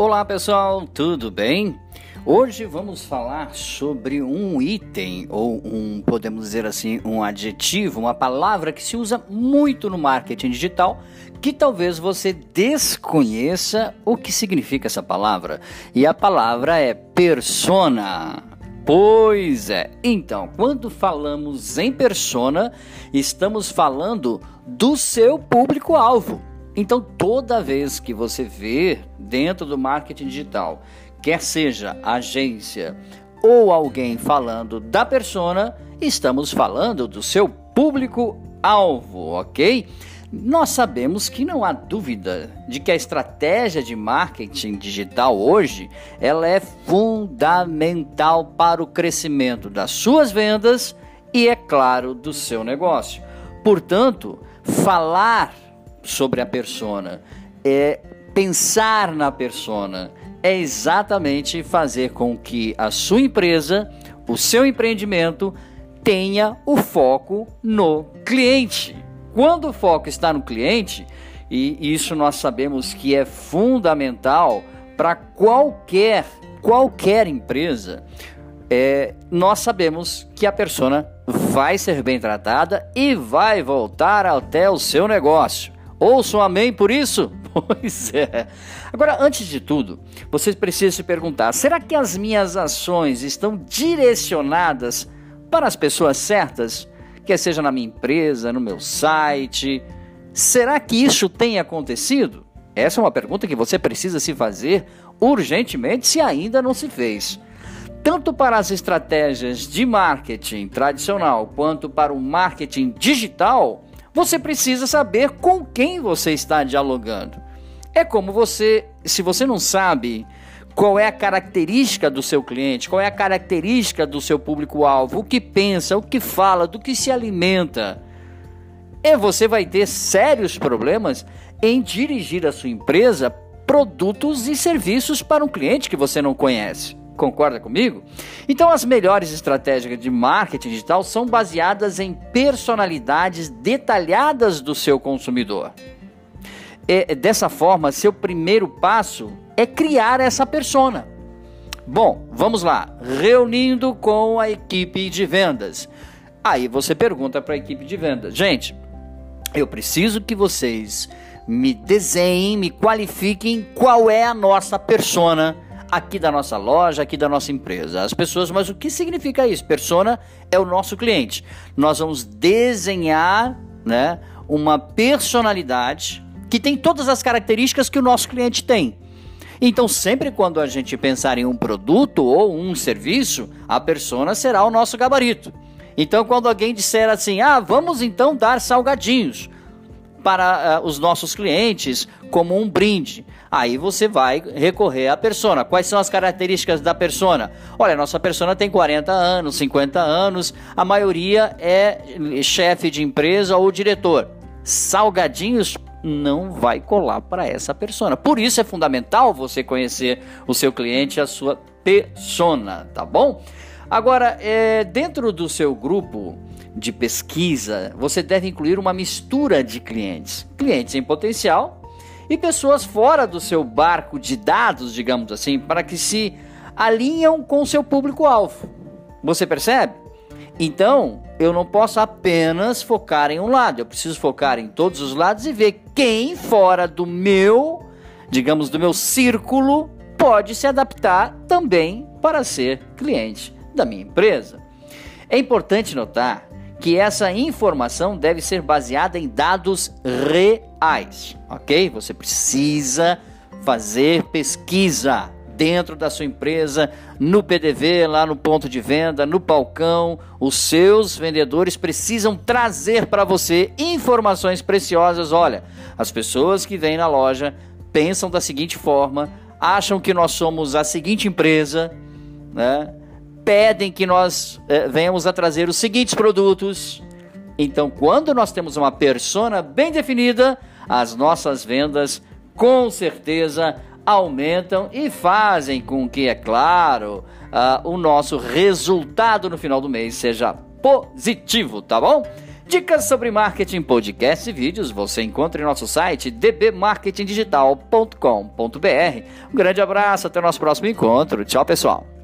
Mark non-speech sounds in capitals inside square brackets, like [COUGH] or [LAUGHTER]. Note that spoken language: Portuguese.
Olá pessoal, tudo bem? Hoje vamos falar sobre um item ou um, podemos dizer assim, um adjetivo, uma palavra que se usa muito no marketing digital, que talvez você desconheça o que significa essa palavra. E a palavra é persona. Pois é. Então, quando falamos em persona, estamos falando do seu público-alvo. Então, toda vez que você vê dentro do marketing digital, quer seja agência ou alguém falando da persona, estamos falando do seu público-alvo, ok? Nós sabemos que não há dúvida de que a estratégia de marketing digital hoje ela é fundamental para o crescimento das suas vendas e, é claro, do seu negócio. Portanto, falar sobre a persona, é pensar na persona, é exatamente fazer com que a sua empresa, o seu empreendimento tenha o foco no cliente. Quando o foco está no cliente, e isso nós sabemos que é fundamental para qualquer qualquer empresa, é, nós sabemos que a persona vai ser bem tratada e vai voltar até o seu negócio. Ouçam amém por isso? [LAUGHS] Pois é. Agora, antes de tudo, vocês precisam se perguntar: será que as minhas ações estão direcionadas para as pessoas certas? Quer seja na minha empresa, no meu site? Será que isso tem acontecido? Essa é uma pergunta que você precisa se fazer urgentemente se ainda não se fez. Tanto para as estratégias de marketing tradicional quanto para o marketing digital, você precisa saber com quem você está dialogando. É como você, se você não sabe qual é a característica do seu cliente, qual é a característica do seu público-alvo, o que pensa, o que fala, do que se alimenta, e você vai ter sérios problemas em dirigir a sua empresa produtos e serviços para um cliente que você não conhece. Concorda comigo? Então, as melhores estratégias de marketing digital são baseadas em personalidades detalhadas do seu consumidor. E, dessa forma, seu primeiro passo é criar essa persona. Bom, vamos lá. Reunindo com a equipe de vendas. Aí você pergunta para a equipe de vendas: gente, eu preciso que vocês me desenhem, me qualifiquem qual é a nossa persona aqui da nossa loja, aqui da nossa empresa. As pessoas, mas o que significa isso? Persona é o nosso cliente. Nós vamos desenhar, né, uma personalidade que tem todas as características que o nosso cliente tem. Então, sempre quando a gente pensar em um produto ou um serviço, a persona será o nosso gabarito. Então, quando alguém disser assim: "Ah, vamos então dar salgadinhos", para uh, os nossos clientes como um brinde. Aí você vai recorrer à persona. Quais são as características da persona? Olha, nossa persona tem 40 anos, 50 anos, a maioria é chefe de empresa ou diretor. Salgadinhos não vai colar para essa persona. Por isso é fundamental você conhecer o seu cliente, a sua persona, tá bom? Agora, é, dentro do seu grupo, de pesquisa, você deve incluir uma mistura de clientes, clientes em potencial e pessoas fora do seu barco de dados, digamos assim, para que se alinham com seu público-alvo. Você percebe? Então, eu não posso apenas focar em um lado, eu preciso focar em todos os lados e ver quem fora do meu, digamos, do meu círculo, pode se adaptar também para ser cliente da minha empresa. É importante notar que essa informação deve ser baseada em dados reais, ok? Você precisa fazer pesquisa dentro da sua empresa, no PDV, lá no ponto de venda, no balcão. Os seus vendedores precisam trazer para você informações preciosas. Olha, as pessoas que vêm na loja pensam da seguinte forma, acham que nós somos a seguinte empresa, né? Pedem que nós é, venhamos a trazer os seguintes produtos. Então, quando nós temos uma persona bem definida, as nossas vendas com certeza aumentam e fazem com que, é claro, uh, o nosso resultado no final do mês seja positivo, tá bom? Dicas sobre marketing, podcast e vídeos você encontra em nosso site dbmarketingdigital.com.br. Um grande abraço, até o nosso próximo encontro. Tchau, pessoal.